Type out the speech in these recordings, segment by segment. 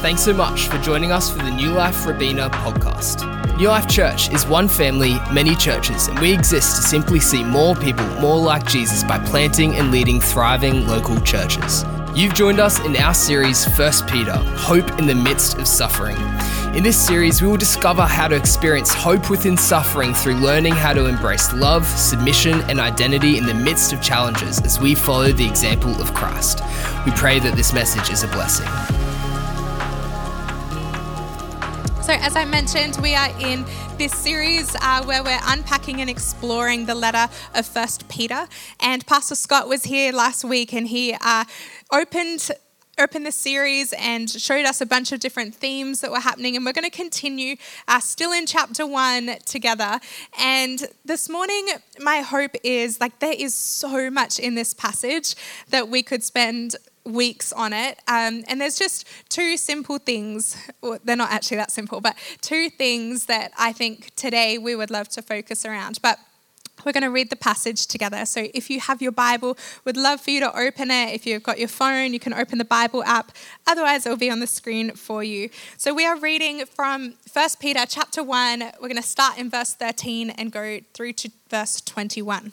Thanks so much for joining us for the New Life Robina podcast. New Life Church is one family, many churches, and we exist to simply see more people more like Jesus by planting and leading thriving local churches. You've joined us in our series, First Peter Hope in the Midst of Suffering. In this series, we will discover how to experience hope within suffering through learning how to embrace love, submission, and identity in the midst of challenges as we follow the example of Christ. We pray that this message is a blessing. So, as I mentioned, we are in this series uh, where we're unpacking and exploring the letter of First Peter. And Pastor Scott was here last week, and he uh, opened opened the series and showed us a bunch of different themes that were happening. And we're going to continue uh, still in chapter one together. And this morning, my hope is like there is so much in this passage that we could spend weeks on it. Um, and there's just two simple things, well, they're not actually that simple, but two things that I think today we would love to focus around. But we're going to read the passage together. So if you have your Bible, we'd love for you to open it. If you've got your phone, you can open the Bible app. Otherwise, it'll be on the screen for you. So we are reading from 1 Peter chapter 1. We're going to start in verse 13 and go through to verse 21.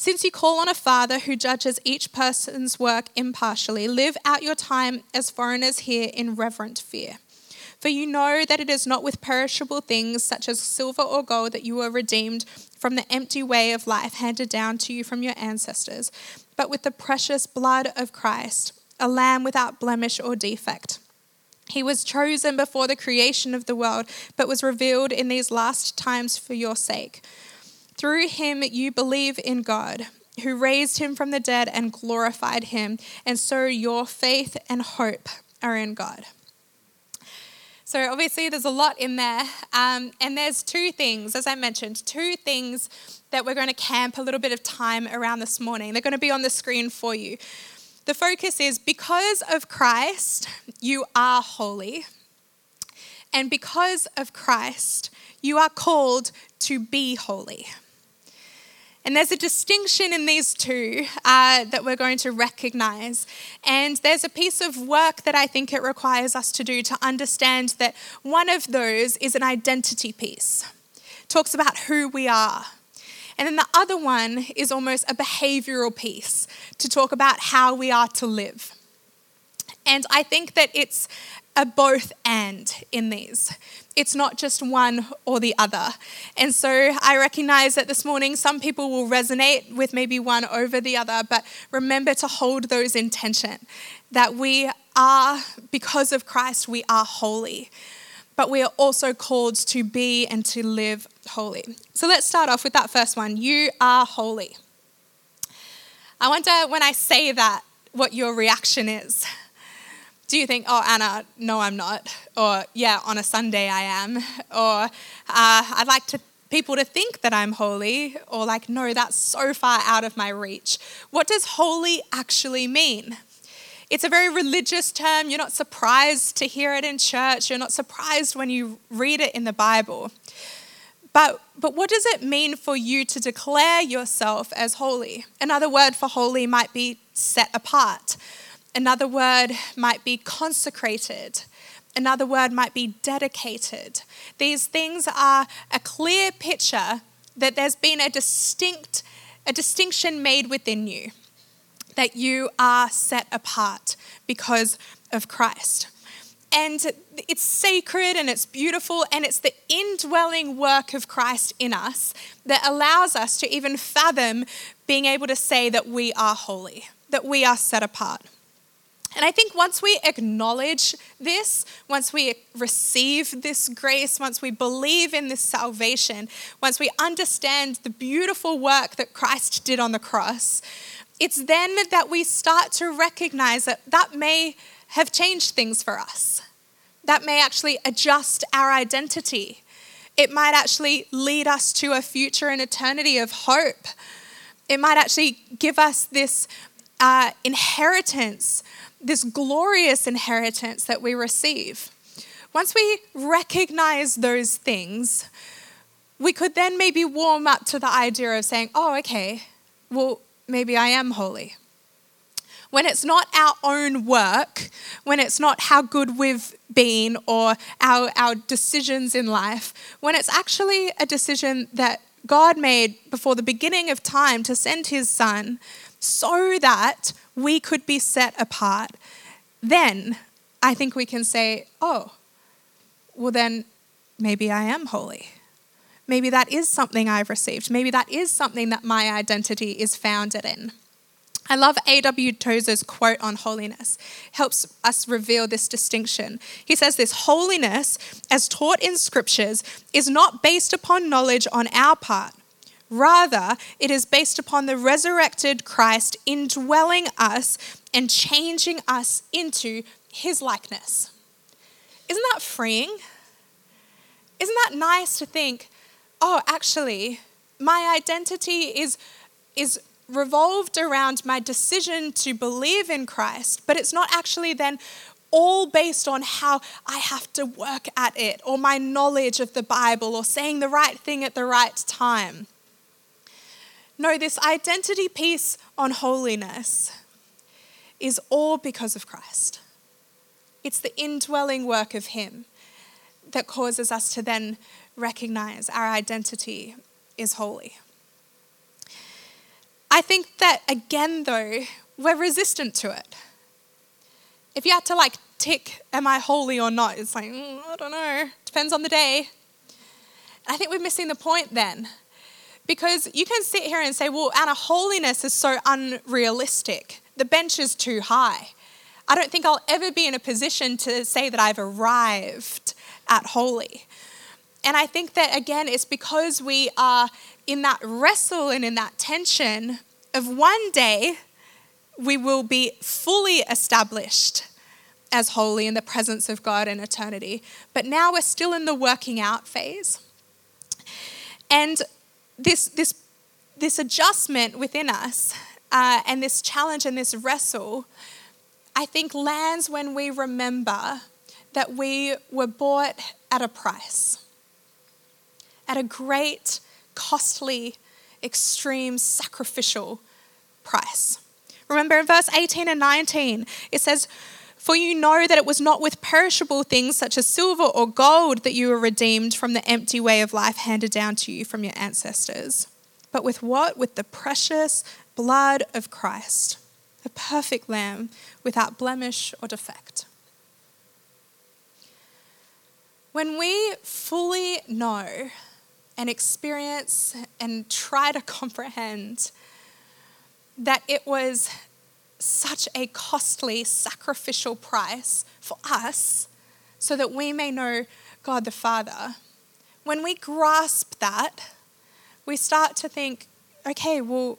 Since you call on a Father who judges each person's work impartially, live out your time as foreigners here in reverent fear. For you know that it is not with perishable things such as silver or gold that you were redeemed from the empty way of life handed down to you from your ancestors, but with the precious blood of Christ, a lamb without blemish or defect. He was chosen before the creation of the world, but was revealed in these last times for your sake. Through him you believe in God, who raised him from the dead and glorified him, and so your faith and hope are in God. So, obviously, there's a lot in there. Um, and there's two things, as I mentioned, two things that we're going to camp a little bit of time around this morning. They're going to be on the screen for you. The focus is because of Christ, you are holy. And because of Christ, you are called to be holy. And there's a distinction in these two uh, that we're going to recognize. And there's a piece of work that I think it requires us to do to understand that one of those is an identity piece, talks about who we are. And then the other one is almost a behavioral piece to talk about how we are to live. And I think that it's a both and in these. It's not just one or the other. And so I recognize that this morning some people will resonate with maybe one over the other, but remember to hold those in tension that we are, because of Christ, we are holy. But we are also called to be and to live holy. So let's start off with that first one. You are holy. I wonder when I say that, what your reaction is. Do you think, oh, Anna, no, I'm not? Or, yeah, on a Sunday I am? Or, uh, I'd like to, people to think that I'm holy? Or, like, no, that's so far out of my reach. What does holy actually mean? It's a very religious term. You're not surprised to hear it in church. You're not surprised when you read it in the Bible. But, but what does it mean for you to declare yourself as holy? Another word for holy might be set apart. Another word might be consecrated. Another word might be dedicated. These things are a clear picture that there's been a distinct a distinction made within you that you are set apart because of Christ. And it's sacred and it's beautiful, and it's the indwelling work of Christ in us that allows us to even fathom being able to say that we are holy, that we are set apart. And I think once we acknowledge this, once we receive this grace, once we believe in this salvation, once we understand the beautiful work that Christ did on the cross, it's then that we start to recognize that that may have changed things for us. that may actually adjust our identity. It might actually lead us to a future and eternity of hope. It might actually give us this uh, inheritance, this glorious inheritance that we receive. Once we recognize those things, we could then maybe warm up to the idea of saying, oh, okay, well, maybe I am holy. When it's not our own work, when it's not how good we've been or our, our decisions in life, when it's actually a decision that God made before the beginning of time to send his son so that we could be set apart, then I think we can say, oh, well, then maybe I am holy. Maybe that is something I've received. Maybe that is something that my identity is founded in. I love A.W. Tozer's quote on holiness. Helps us reveal this distinction. He says this holiness, as taught in scriptures, is not based upon knowledge on our part. Rather, it is based upon the resurrected Christ indwelling us and changing us into his likeness. Isn't that freeing? Isn't that nice to think, oh, actually, my identity is, is revolved around my decision to believe in Christ, but it's not actually then all based on how I have to work at it or my knowledge of the Bible or saying the right thing at the right time. No, this identity piece on holiness is all because of Christ. It's the indwelling work of Him that causes us to then recognize our identity is holy. I think that, again, though, we're resistant to it. If you had to like tick, am I holy or not? It's like, mm, I don't know, depends on the day. I think we're missing the point then. Because you can sit here and say, well, Anna, holiness is so unrealistic. The bench is too high. I don't think I'll ever be in a position to say that I've arrived at holy. And I think that, again, it's because we are in that wrestle and in that tension of one day we will be fully established as holy in the presence of God in eternity. But now we're still in the working out phase. And this, this, this adjustment within us uh, and this challenge and this wrestle, I think, lands when we remember that we were bought at a price, at a great, costly, extreme, sacrificial price. Remember in verse 18 and 19, it says, For you know that it was not with perishable things such as silver or gold that you were redeemed from the empty way of life handed down to you from your ancestors, but with what? With the precious blood of Christ, a perfect lamb without blemish or defect. When we fully know and experience and try to comprehend that it was such a costly, sacrificial price for us so that we may know God the Father. When we grasp that, we start to think, okay, well,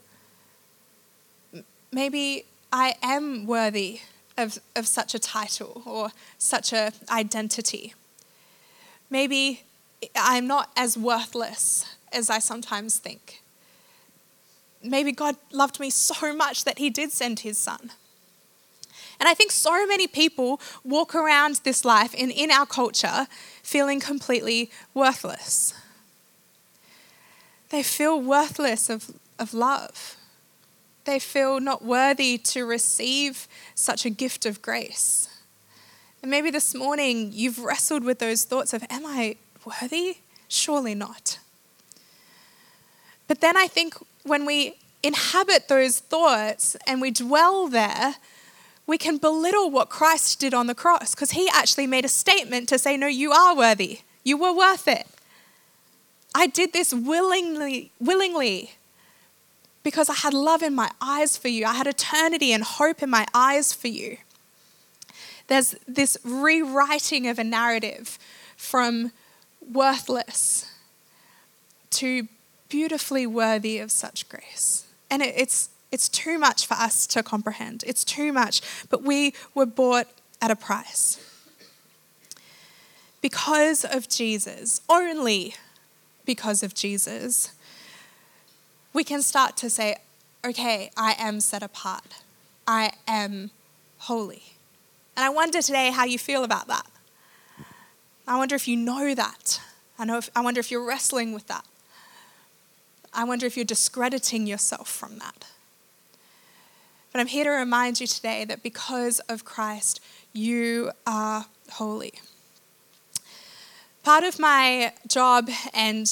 maybe I am worthy of, of such a title or such an identity. Maybe I'm not as worthless as I sometimes think. Maybe God loved me so much that He did send His Son. And I think so many people walk around this life in, in our culture feeling completely worthless. They feel worthless of, of love. They feel not worthy to receive such a gift of grace. And maybe this morning you've wrestled with those thoughts of, Am I worthy? Surely not. But then I think when we inhabit those thoughts and we dwell there, we can belittle what Christ did on the cross because he actually made a statement to say, No, you are worthy. You were worth it. I did this willingly, willingly because I had love in my eyes for you. I had eternity and hope in my eyes for you. There's this rewriting of a narrative from worthless to beautifully worthy of such grace. And it, it's, it's too much for us to comprehend. It's too much, but we were bought at a price. because of Jesus, only because of Jesus, we can start to say, okay, I am set apart. I am holy. And I wonder today how you feel about that. I wonder if you know that. I, know if, I wonder if you're wrestling with that. I wonder if you're discrediting yourself from that. But I'm here to remind you today that because of Christ, you are holy. Part of my job, and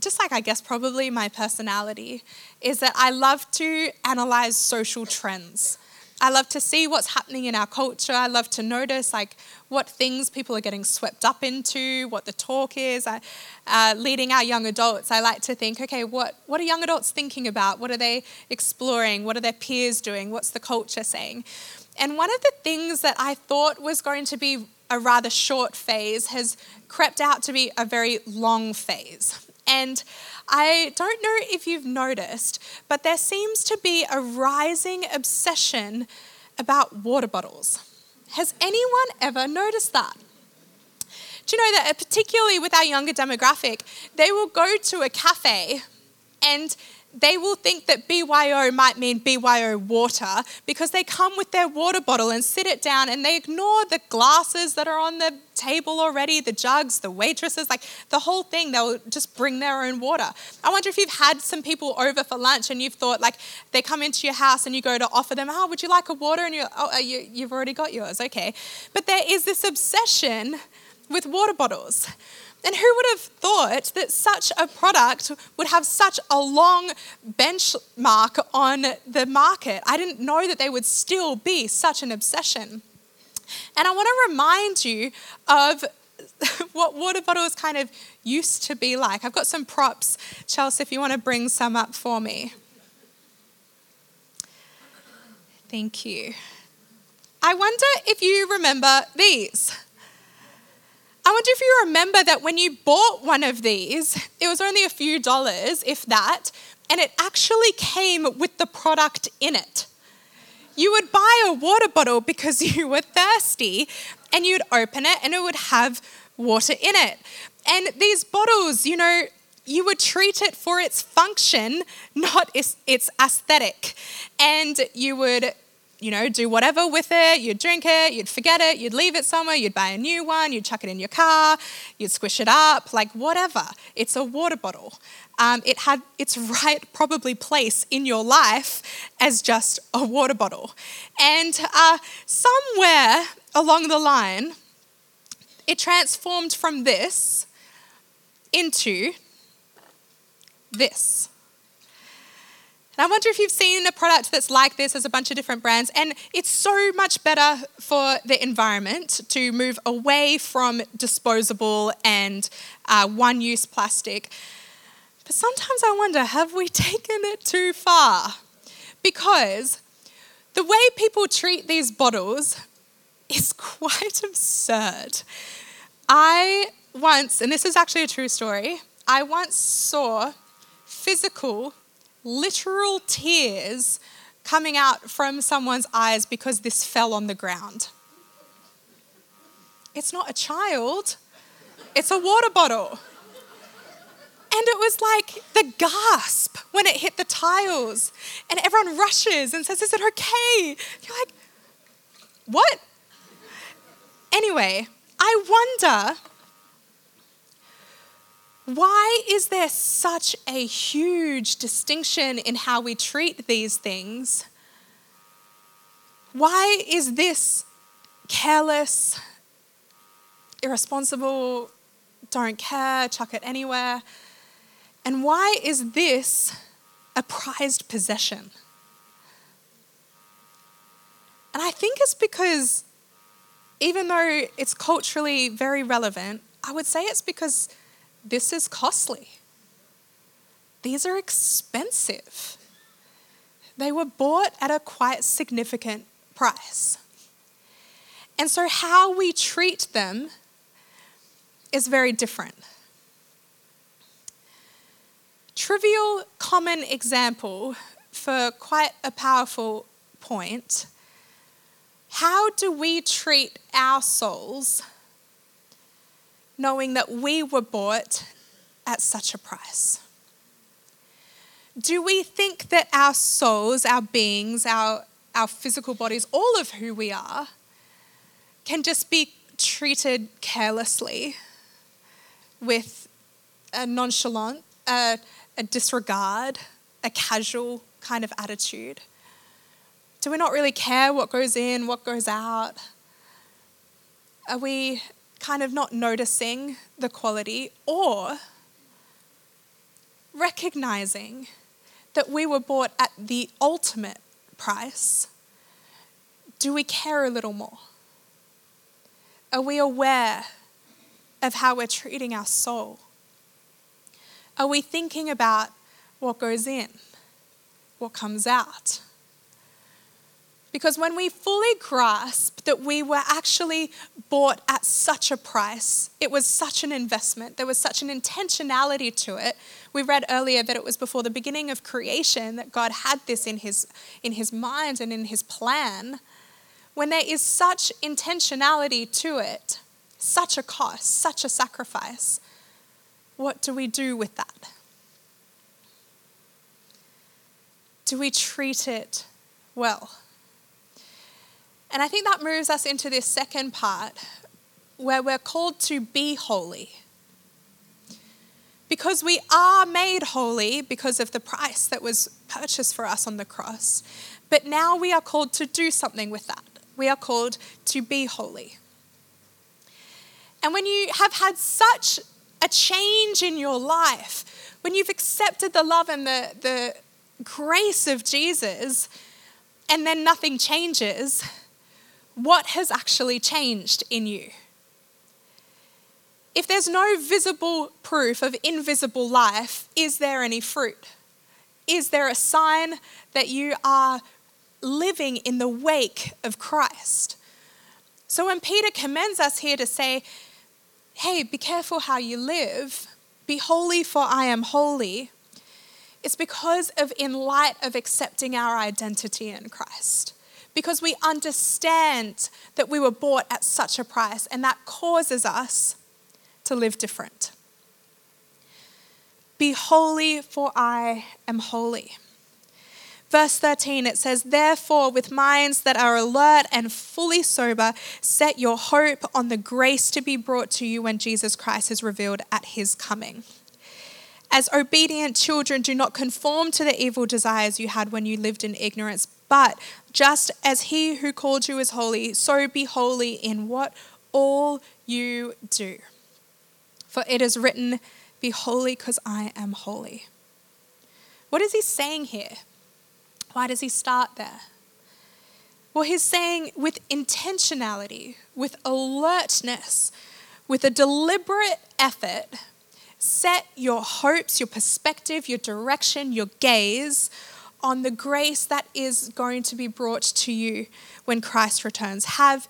just like I guess probably my personality, is that I love to analyze social trends. I love to see what's happening in our culture. I love to notice like what things people are getting swept up into, what the talk is. I, uh, leading our young adults, I like to think, okay, what, what are young adults thinking about? What are they exploring? What are their peers doing? What's the culture saying? And one of the things that I thought was going to be a rather short phase has crept out to be a very long phase. And I don't know if you've noticed, but there seems to be a rising obsession about water bottles. Has anyone ever noticed that? Do you know that, uh, particularly with our younger demographic, they will go to a cafe and they will think that BYO might mean BYO water because they come with their water bottle and sit it down and they ignore the glasses that are on the table already, the jugs, the waitresses, like the whole thing. They'll just bring their own water. I wonder if you've had some people over for lunch and you've thought, like, they come into your house and you go to offer them, oh, would you like a water? And you're, oh, uh, you, you've already got yours. Okay. But there is this obsession with water bottles. And who would have thought that such a product would have such a long benchmark on the market? I didn't know that they would still be such an obsession. And I want to remind you of what water bottles kind of used to be like. I've got some props. Chelsea, if you want to bring some up for me. Thank you. I wonder if you remember these. I wonder if you remember that when you bought one of these, it was only a few dollars, if that, and it actually came with the product in it. You would buy a water bottle because you were thirsty, and you'd open it and it would have water in it. And these bottles, you know, you would treat it for its function, not its, aesthetic. And you would you know, do whatever with it. You'd drink it, you'd forget it, you'd leave it somewhere, you'd buy a new one, you'd chuck it in your car, you'd squish it up, like whatever. It's a water bottle. Um, it had its right, probably, place in your life as just a water bottle. And uh, somewhere along the line, it transformed from this into this. And I wonder if you've seen a product that's like this as a bunch of different brands, and it's so much better for the environment to move away from disposable and uh, one use plastic. But sometimes I wonder have we taken it too far? Because the way people treat these bottles is quite absurd. I once, and this is actually a true story, I once saw physical literal tears coming out from someone's eyes because this fell on the ground. It's not a child, it's a water bottle. And it was like the gasp when it hit the tiles, and everyone rushes and says, Is it okay? You're like, What? Anyway, I wonder why is there such a huge distinction in how we treat these things? Why is this careless, irresponsible, don't care, chuck it anywhere? And why is this a prized possession? And I think it's because, even though it's culturally very relevant, I would say it's because this is costly. These are expensive. They were bought at a quite significant price. And so, how we treat them is very different. Trivial, common example for quite a powerful point. How do we treat our souls knowing that we were bought at such a price? Do we think that our souls, our beings, our, our physical bodies, all of who we are, can just be treated carelessly with a nonchalant, a, a disregard, a casual kind of attitude? Do we not really care what goes in, what goes out? Are we kind of not noticing the quality or recognizing that we were bought at the ultimate price? Do we care a little more? Are we aware of how we're treating our soul? Are we thinking about what goes in, what comes out? Because when we fully grasp that we were actually bought at such a price, it was such an investment, there was such an intentionality to it. We read earlier that it was before the beginning of creation that God had this in his, in his mind and in his plan. When there is such intentionality to it, such a cost, such a sacrifice, what do we do with that? Do we treat it well? And I think that moves us into this second part where we're called to be holy. Because we are made holy because of the price that was purchased for us on the cross. But now we are called to do something with that. We are called to be holy. And when you have had such a change in your life, when you've accepted the love and the, the grace of Jesus, and then nothing changes, what has actually changed in you. If there's no visible proof of invisible life, is there any fruit? Is there a sign that you are living in the wake of Christ? So when Peter commends us here to say, hey, be careful how you live, be holy, for I am holy, it's because of in light of accepting our identity in Christ because we understand that we were bought at such a price, and that causes us to live different. Be holy, for I am holy. Verse 13, it says, Therefore, with minds that are alert and fully sober, set your hope on the grace to be brought to you when Jesus Christ is revealed at his coming. As obedient children, do not conform to the evil desires you had when you lived in ignorance, but just as he who called you is holy, so be holy in what all you do. For it is written, Be holy because I am holy. What is he saying here? Why does he start there? Well, he's saying with intentionality, with alertness, with a deliberate effort, set your hopes, your perspective, your direction, your gaze on the grace that is going to be brought to you when Christ returns. Have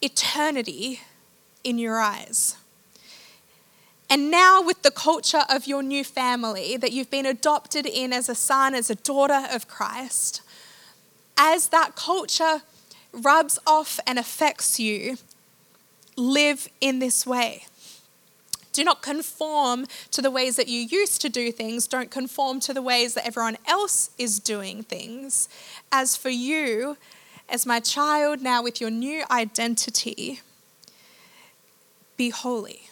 eternity in your eyes. And now, with the culture of your new family that you've been adopted in as a son, as a daughter of Christ, as that culture rubs off and affects you, live in this way. Do not conform to the ways that you used to do things. Don't conform to the ways that everyone else is doing things. As for you, as my child, now with your new identity, be holy.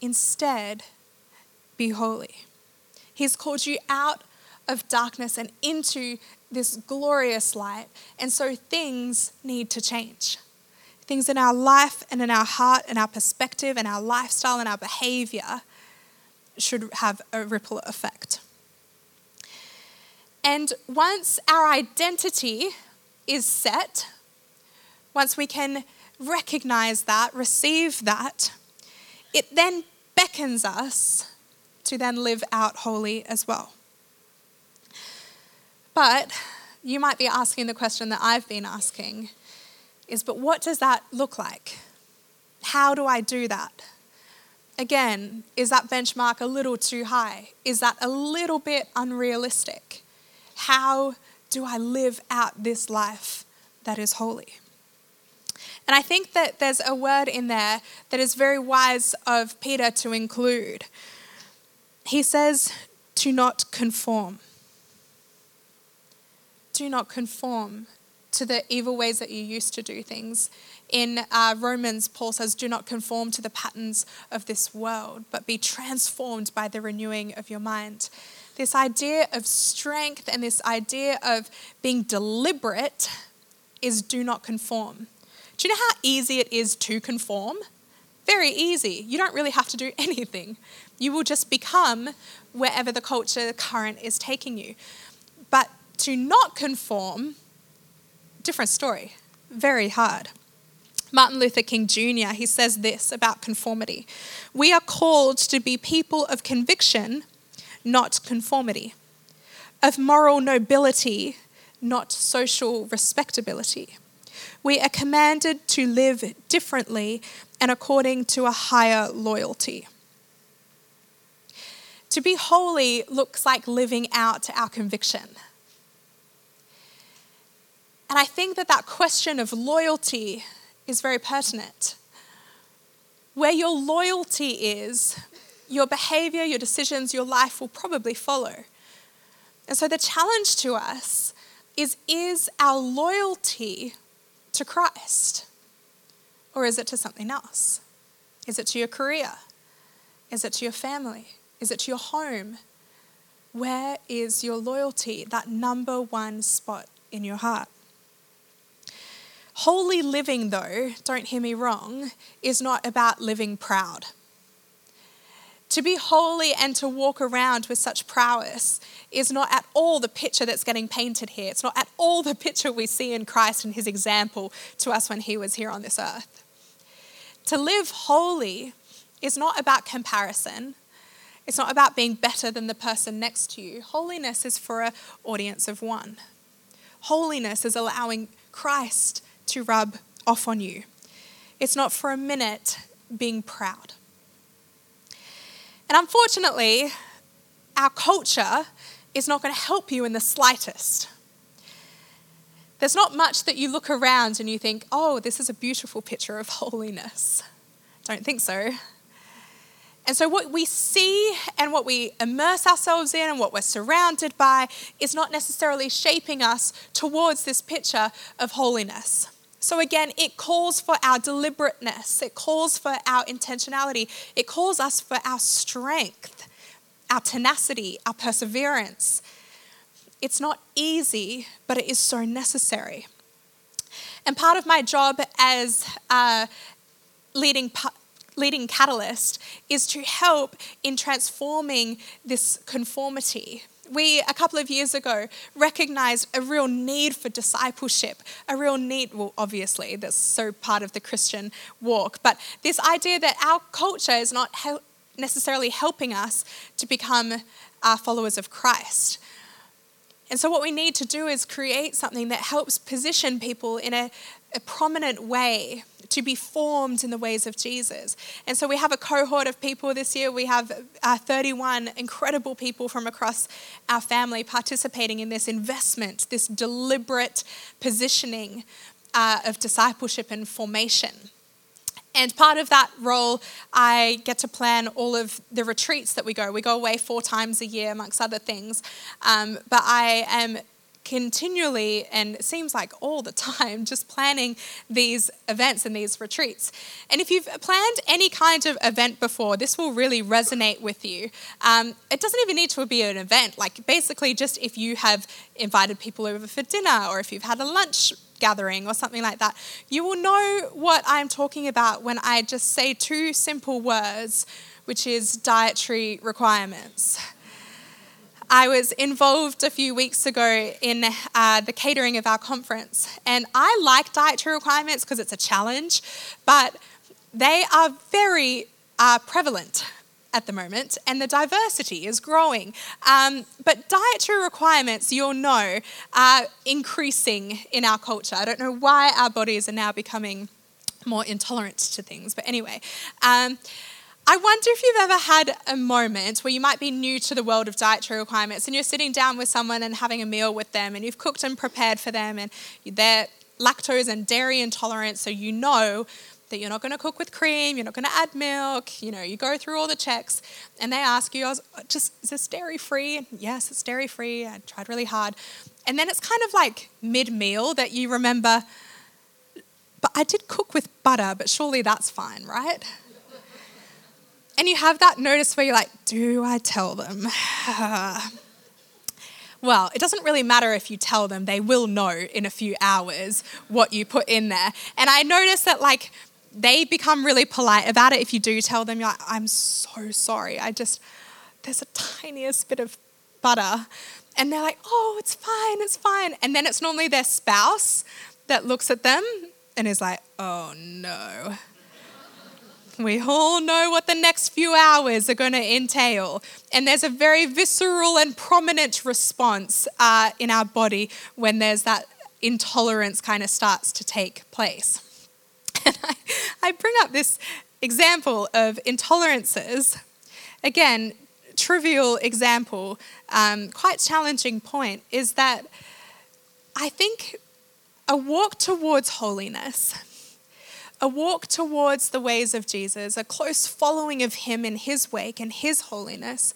Instead, be holy. He's called you out of darkness and into this glorious light. And so things need to change things in our life and in our heart and our perspective and our lifestyle and our behavior should have a ripple effect. And once our identity is set, once we can recognize that, receive that, it then beckons us to then live out holy as well. But you might be asking the question that I've been asking is but what does that look like? How do I do that? Again, is that benchmark a little too high? Is that a little bit unrealistic? How do I live out this life that is holy? And I think that there's a word in there that is very wise of Peter to include. He says, to not conform. Do not conform to the evil ways that you used to do things. In uh, Romans, Paul says, Do not conform to the patterns of this world, but be transformed by the renewing of your mind. This idea of strength and this idea of being deliberate is do not conform. Do you know how easy it is to conform? Very easy. You don't really have to do anything. You will just become wherever the culture current is taking you. But to not conform, different story. Very hard. Martin Luther King Jr., he says this about conformity. We are called to be people of conviction, not conformity, of moral nobility, not social respectability. We are commanded to live differently and according to a higher loyalty. To be holy looks like living out our conviction. And I think that that question of loyalty is very pertinent. Where your loyalty is, your behavior, your decisions, your life will probably follow. And so the challenge to us is is our loyalty to Christ? Or is it to something else? Is it to your career? Is it to your family? Is it to your home? Where is your loyalty, that number one spot in your heart? Holy living, though, don't hear me wrong, is not about living proud. To be holy and to walk around with such prowess is not at all the picture that's getting painted here. It's not at all the picture we see in Christ and his example to us when he was here on this earth. To live holy is not about comparison. It's not about being better than the person next to you. Holiness is for an audience of one. Holiness is allowing Christ to rub off on you. It's not for a minute being proud. And unfortunately, our culture is not going to help you in the slightest. There's not much that you look around and you think, oh, this is a beautiful picture of holiness. Don't think so. And so, what we see and what we immerse ourselves in and what we're surrounded by is not necessarily shaping us towards this picture of holiness. So, again, it calls for our deliberateness, it calls for our intentionality, it calls us for our strength, our tenacity, our perseverance. It's not easy, but it is so necessary. And part of my job as uh, leading leading catalyst is to help in transforming this conformity we, a couple of years ago, recognized a real need for discipleship, a real need, well, obviously, that's so part of the Christian walk, but this idea that our culture is not necessarily helping us to become uh, followers of Christ. And so, what we need to do is create something that helps position people in a, a prominent way to be formed in the ways of Jesus. And so we have a cohort of people this year. We have uh, 31 incredible people from across our family participating in this investment, this deliberate positioning uh, of discipleship and formation. And part of that role, I get to plan all of the retreats that we go. We go away four times a year, amongst other things. Um, but I am continually and it seems like all the time just planning these events and these retreats. And if you've planned any kind of event before, this will really resonate with you. Um, it doesn't even need to be an event, like basically just if you have invited people over for dinner or if you've had a lunch gathering or something like that, you will know what I'm talking about when I just say two simple words, which is dietary requirements. I was involved a few weeks ago in uh, the catering of our conference, and I like dietary requirements because it's a challenge, but they are very uh, prevalent at the moment, and the diversity is growing. Um, but dietary requirements, you'll know, are increasing in our culture. I don't know why our bodies are now becoming more intolerant to things, but anyway. Um, I wonder if you've ever had a moment where you might be new to the world of dietary requirements and you're sitting down with someone and having a meal with them and you've cooked and prepared for them and they're lactose and dairy intolerant, so you know that you're not going to cook with cream, you're not going to add milk, you know, you go through all the checks and they ask you, uh, just, is this dairy free? Yes, it's dairy free. I tried really hard. And then it's kind of like mid meal that you remember, but I did cook with butter, but surely that's fine, right? And you have that notice where you're like, do I tell them? well, it doesn't really matter if you tell them, they will know in a few hours what you put in there. And I noticed that, like, they become really polite about it if you do tell them, you're like, I'm so sorry. I just, there's a tiniest bit of butter. And they're like, oh, it's fine, it's fine. And then it's normally their spouse that looks at them and is like, oh no. We all know what the next few hours are going to entail. And there's a very visceral and prominent response uh, in our body when there's that intolerance kind of starts to take place. And I, I bring up this example of intolerances. Again, trivial example, um, quite challenging point, is that I think a walk towards holiness a walk towards the ways of Jesus, a close following of Him in His wake and His holiness,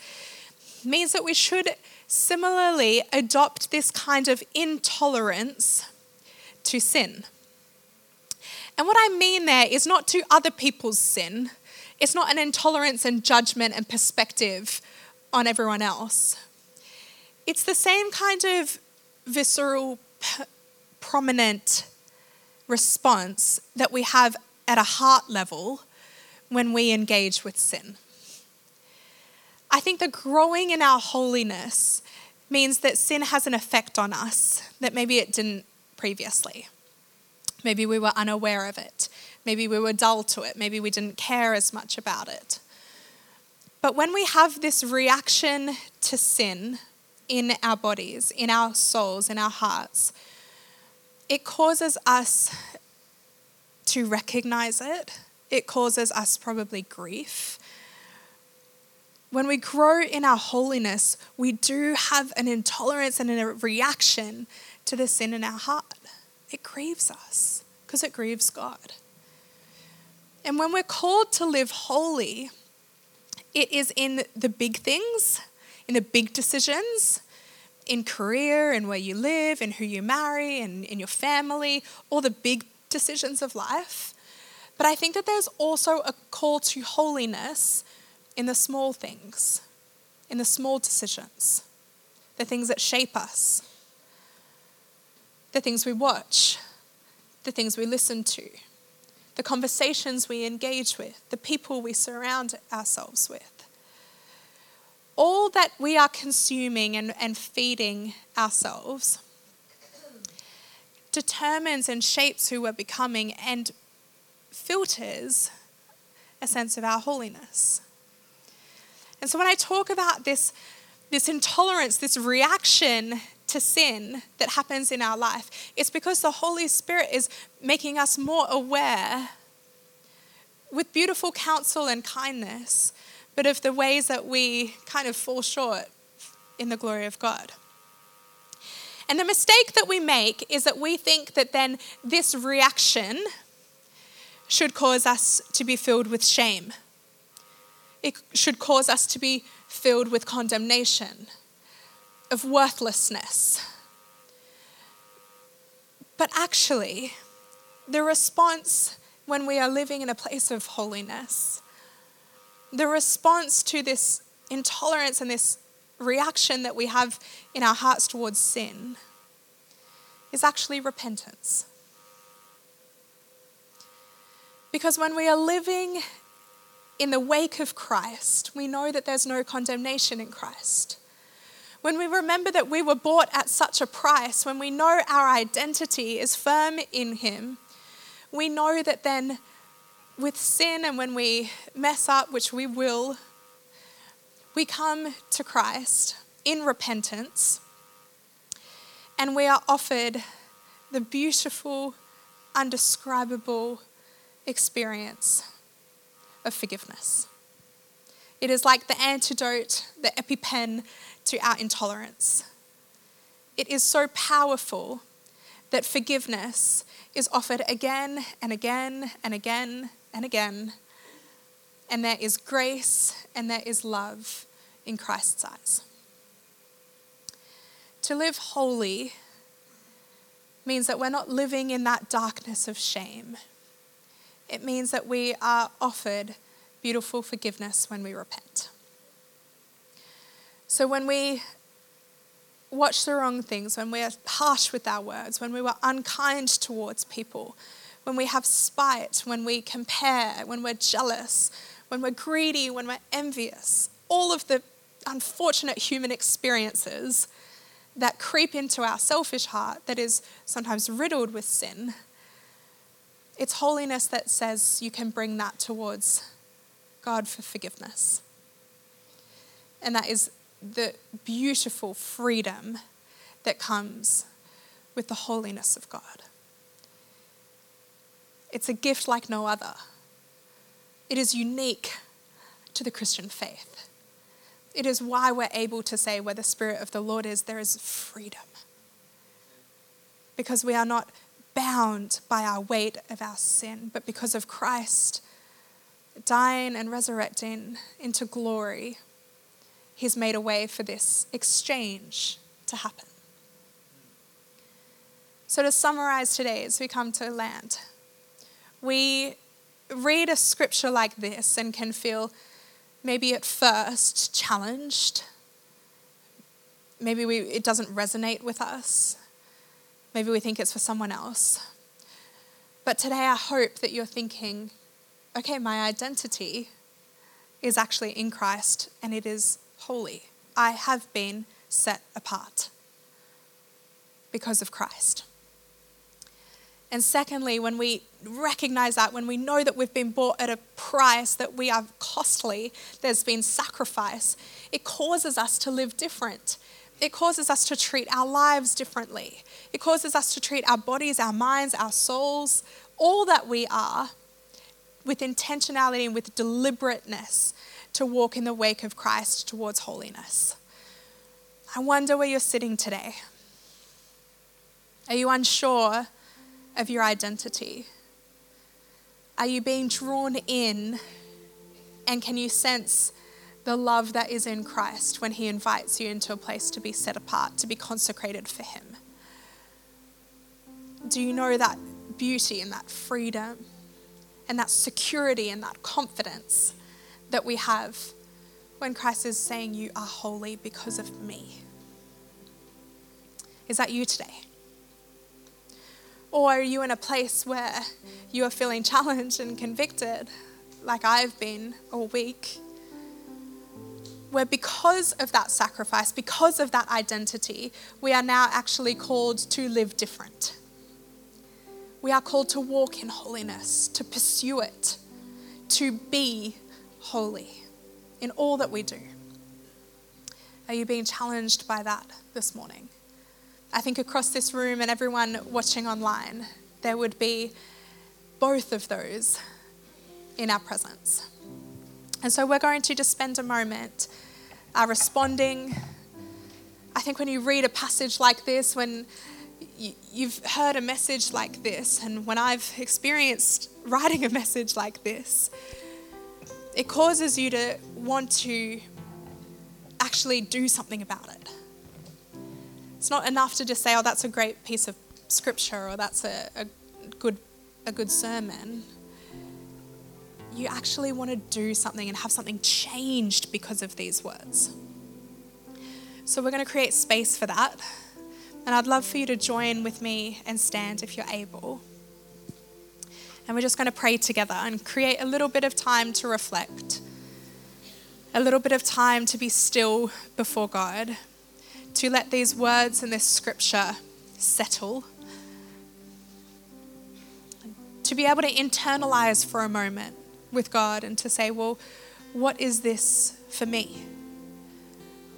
means that we should similarly adopt this kind of intolerance to sin. And what I mean there is not to other people's sin, it's not an intolerance and judgment and perspective on everyone else. It's the same kind of visceral, prominent response that we have at a heart level when we engage with sin. I think the growing in our holiness means that sin has an effect on us that maybe it didn't previously. Maybe we were unaware of it. Maybe we were dull to it. Maybe we didn't care as much about it. But when we have this reaction to sin in our bodies, in our souls, in our hearts, it causes us to recognize it. It causes us probably grief. When we grow in our holiness, we do have an intolerance and a reaction to the sin in our heart. It grieves us because it grieves God. And when we're called to live holy, it is in the big things, in the big decisions, in career and where you live and who you marry and in your family, all the big decisions of life. But I think that there's also a call to holiness in the small things, in the small decisions, the things that shape us, the things we watch, the things we listen to, the conversations we engage with, the people we surround ourselves with all that we are consuming and, and feeding ourselves determines and shapes who we're becoming and filters a sense of our holiness. And so when I talk about this, this intolerance, this reaction to sin that happens in our life, it's because the Holy Spirit is making us more aware with beautiful counsel and kindness but of the ways that we kind of fall short in the glory of God. And the mistake that we make is that we think that then this reaction should cause us to be filled with shame. It should cause us to be filled with condemnation, of worthlessness. But actually, the response when we are living in a place of holiness the response to this intolerance and this reaction that we have in our hearts towards sin is actually repentance. Because when we are living in the wake of Christ, we know that there's no condemnation in Christ. When we remember that we were bought at such a price, when we know our identity is firm in Him, we know that then with sin and when we mess up, which we will, we come to Christ in repentance and we are offered the beautiful, undescribable experience of forgiveness. It is like the antidote, the EpiPen to our intolerance. It is so powerful that forgiveness is offered again and again and again and again. And there is grace and there is love in Christ's eyes. To live holy means that we're not living in that darkness of shame. It means that we are offered beautiful forgiveness when we repent. So when we watch the wrong things, when we're harsh with our words, when we were unkind towards people, when we have spite, when we compare, when we're jealous, when we're greedy, when we're envious, all of the unfortunate human experiences that creep into our selfish heart that is sometimes riddled with sin. It's holiness that says you can bring that towards God for forgiveness. And that is the beautiful freedom that comes with the holiness of God. It's a gift like no other. It is unique to the Christian faith. It is why we're able to say, where the Spirit of the Lord is, there is freedom. Because we are not bound by our weight of our sin, but because of Christ dying and resurrecting into glory, He's made a way for this exchange to happen. So, to summarize today as we come to land, we read a scripture like this and can feel maybe at first challenged. Maybe we, it doesn't resonate with us. Maybe we think it's for someone else. But today, I hope that you're thinking, okay, my identity is actually in Christ and it is holy. I have been set apart because of Christ. And secondly, when we recognize that, when we know that we've been bought at a price, that we are costly, there's been sacrifice, it causes us to live different. It causes us to treat our lives differently. It causes us to treat our bodies, our minds, our souls, all that we are with intentionality and with deliberateness to walk in the wake of Christ towards holiness. I wonder where you're sitting today. Are you unsure of your identity? Are you being drawn in? And can you sense the love that is in Christ when He invites you into a place to be set apart, to be consecrated for Him? Do you know that beauty and that freedom and that security and that confidence that we have when Christ is saying, You are holy because of me? Is that you today? Or are you in a place where you are feeling challenged and convicted, like I've been all week? Where because of that sacrifice, because of that identity, we are now actually called to live different. We are called to walk in holiness, to pursue it, to be holy in all that we do. Are you being challenged by that this morning? I think across this room and everyone watching online, there would be both of those in our presence. And so we're going to just spend a moment uh, responding. I think when you read a passage like this, when you've heard a message like this, and when I've experienced writing a message like this, it causes you to want to actually do something about it. It's not enough to just say, oh, that's a great piece of scripture or that's a, a, good, a good sermon. You actually want to do something and have something changed because of these words. So we're going to create space for that. And I'd love for you to join with me and stand if you're able. And we're just going to pray together and create a little bit of time to reflect, a little bit of time to be still before God to let these words and this scripture settle, to be able to internalize for a moment with God and to say, well, what is this for me?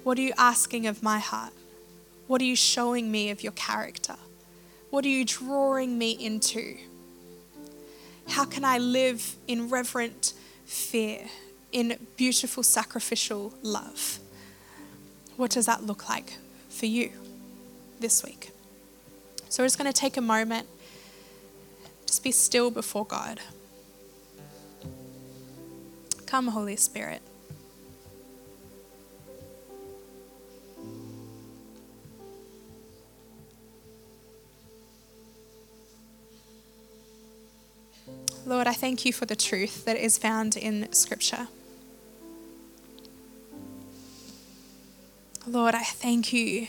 What are you asking of my heart? What are you showing me of your character? What are you drawing me into? How can I live in reverent fear, in beautiful sacrificial love? What does that look like for you this week. So we're just going to take a moment, just be still before God. Come, Holy Spirit. Lord, I thank you for the truth that is found in Scripture. Lord, I thank you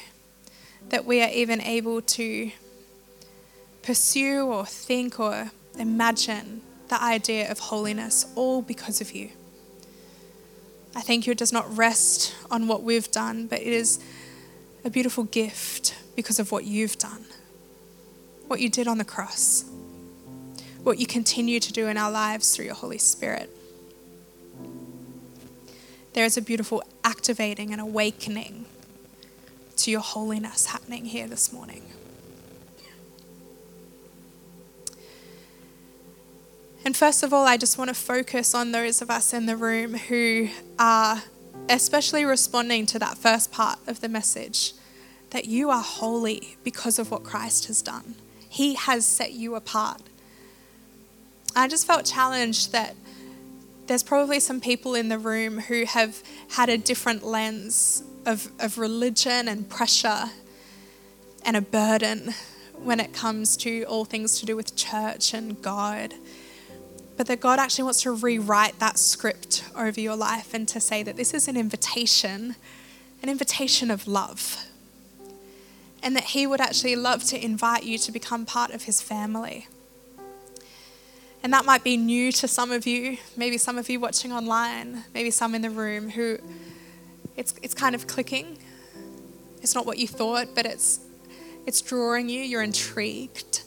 that we are even able to pursue or think or imagine the idea of holiness all because of you. I thank you it does not rest on what we've done, but it is a beautiful gift because of what you've done, what you did on the cross, what you continue to do in our lives through your Holy Spirit. There is a beautiful activating and awakening to your holiness happening here this morning. And first of all, I just want to focus on those of us in the room who are especially responding to that first part of the message that you are holy because of what Christ has done. He has set you apart. I just felt challenged that there's probably some people in the room who have had a different lens of, of religion and pressure and a burden when it comes to all things to do with church and God. But that God actually wants to rewrite that script over your life and to say that this is an invitation, an invitation of love. And that He would actually love to invite you to become part of His family. And that might be new to some of you, maybe some of you watching online, maybe some in the room who it's, it's kind of clicking. It's not what you thought, but it's, it's drawing you. You're intrigued.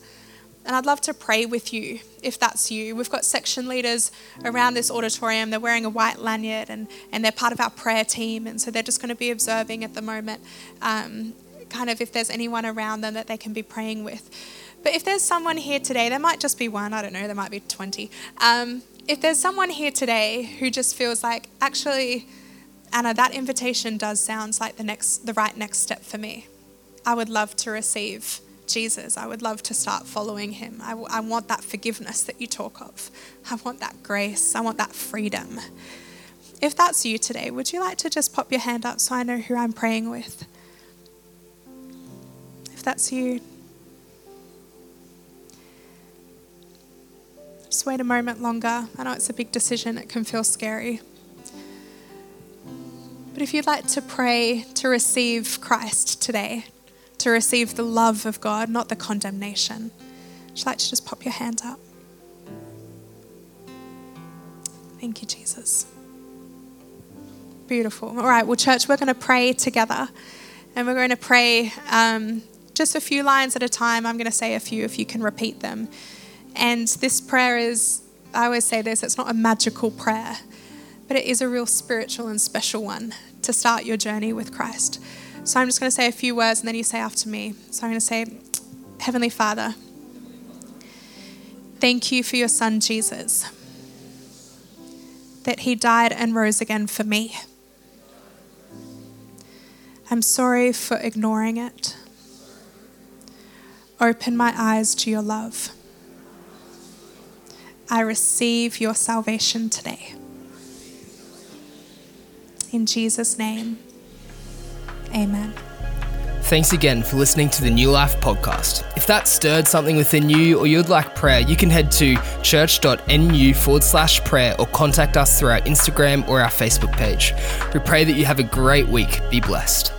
And I'd love to pray with you if that's you. We've got section leaders around this auditorium. They're wearing a white lanyard and, and they're part of our prayer team. And so they're just going to be observing at the moment, um, kind of if there's anyone around them that they can be praying with. But if there's someone here today, there might just be one, I don't know, there might be 20. Um, if there's someone here today who just feels like, actually, Anna, that invitation does sound like the next, the right next step for me. I would love to receive Jesus. I would love to start following him. I, I want that forgiveness that you talk of. I want that grace. I want that freedom. If that's you today, would you like to just pop your hand up so I know who I'm praying with? If that's you, just wait a moment longer. I know it's a big decision, it can feel scary. But if you'd like to pray to receive Christ today, to receive the love of God, not the condemnation, would you like to just pop your hand up? Thank you, Jesus. Beautiful. All right, well, church, we're going to pray together. And we're going to pray um, just a few lines at a time. I'm going to say a few if you can repeat them. And this prayer is, I always say this, it's not a magical prayer but it is a real spiritual and special one to start your journey with Christ. So I'm just going to say a few words and then you say after me. So I'm going to say, Heavenly Father, thank you for your Son Jesus, that he died and rose again for me. I'm sorry for ignoring it. Open my eyes to your love. I receive your salvation today. In Jesus' name, amen. Thanks again for listening to the Newlife podcast. If that stirred something within you or you'd like prayer, you can head to church.nu forward slash prayer or contact us through our Instagram or our Facebook page. We pray that you have a great week. Be blessed.